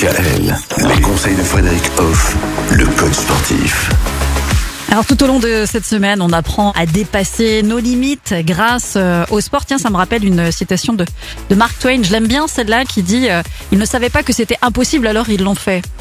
DKL, les conseils de Frédéric Hoff, le coach sportif. Alors tout au long de cette semaine, on apprend à dépasser nos limites grâce euh, au sport. Tiens, ça me rappelle une citation de, de Mark Twain. Je l'aime bien celle-là qui dit euh, Ils ne savaient pas que c'était impossible, alors ils l'ont fait.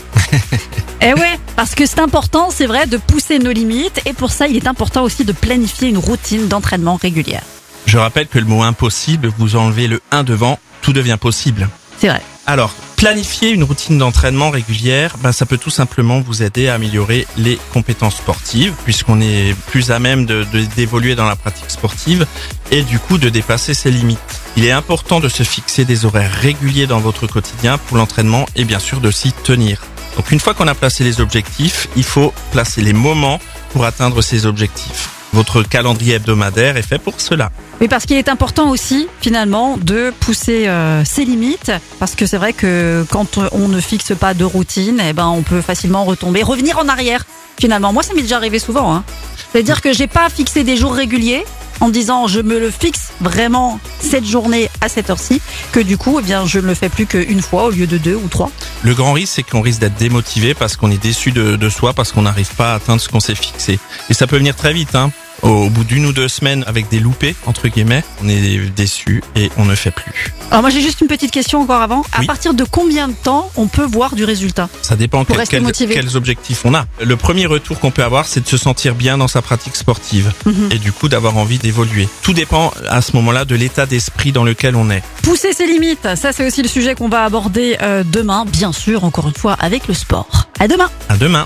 Eh ouais, parce que c'est important, c'est vrai, de pousser nos limites et pour ça, il est important aussi de planifier une routine d'entraînement régulière. Je rappelle que le mot impossible, vous enlevez le 1 devant, tout devient possible. C'est vrai. Alors, planifier une routine d'entraînement régulière, ben, ça peut tout simplement vous aider à améliorer les compétences sportives, puisqu'on est plus à même de d'évoluer dans la pratique sportive et du coup de dépasser ses limites. Il est important de se fixer des horaires réguliers dans votre quotidien pour l'entraînement et bien sûr de s'y tenir. Donc une fois qu'on a placé les objectifs, il faut placer les moments pour atteindre ces objectifs. Votre calendrier hebdomadaire est fait pour cela. Oui, parce qu'il est important aussi, finalement, de pousser euh, ses limites, parce que c'est vrai que quand on ne fixe pas de routine, eh ben, on peut facilement retomber, revenir en arrière. Finalement, moi, ça m'est déjà arrivé souvent. Hein. C'est-à-dire que j'ai pas fixé des jours réguliers en disant je me le fixe vraiment cette journée à cette heure-ci, que du coup, eh bien, je ne le fais plus qu'une fois au lieu de deux ou trois. Le grand risque, c'est qu'on risque d'être démotivé parce qu'on est déçu de, de soi, parce qu'on n'arrive pas à atteindre ce qu'on s'est fixé. Et ça peut venir très vite, hein. Au bout d'une ou deux semaines avec des loupés, entre guillemets, on est déçu et on ne fait plus. Alors moi, j'ai juste une petite question encore avant. À Oui. partir de combien de temps on peut voir du résultat Ça dépend quel- quels- motivé. quels objectifs on a. Le premier retour qu'on peut avoir, c'est de se sentir bien dans sa pratique sportive Mhm. et du coup d'avoir envie d'évoluer. Tout dépend à ce moment-là de l'état d'esprit dans lequel on est. Pousser ses limites, ça c'est aussi le sujet qu'on va aborder euh, demain, bien sûr, encore une fois, avec le sport. À demain À demain.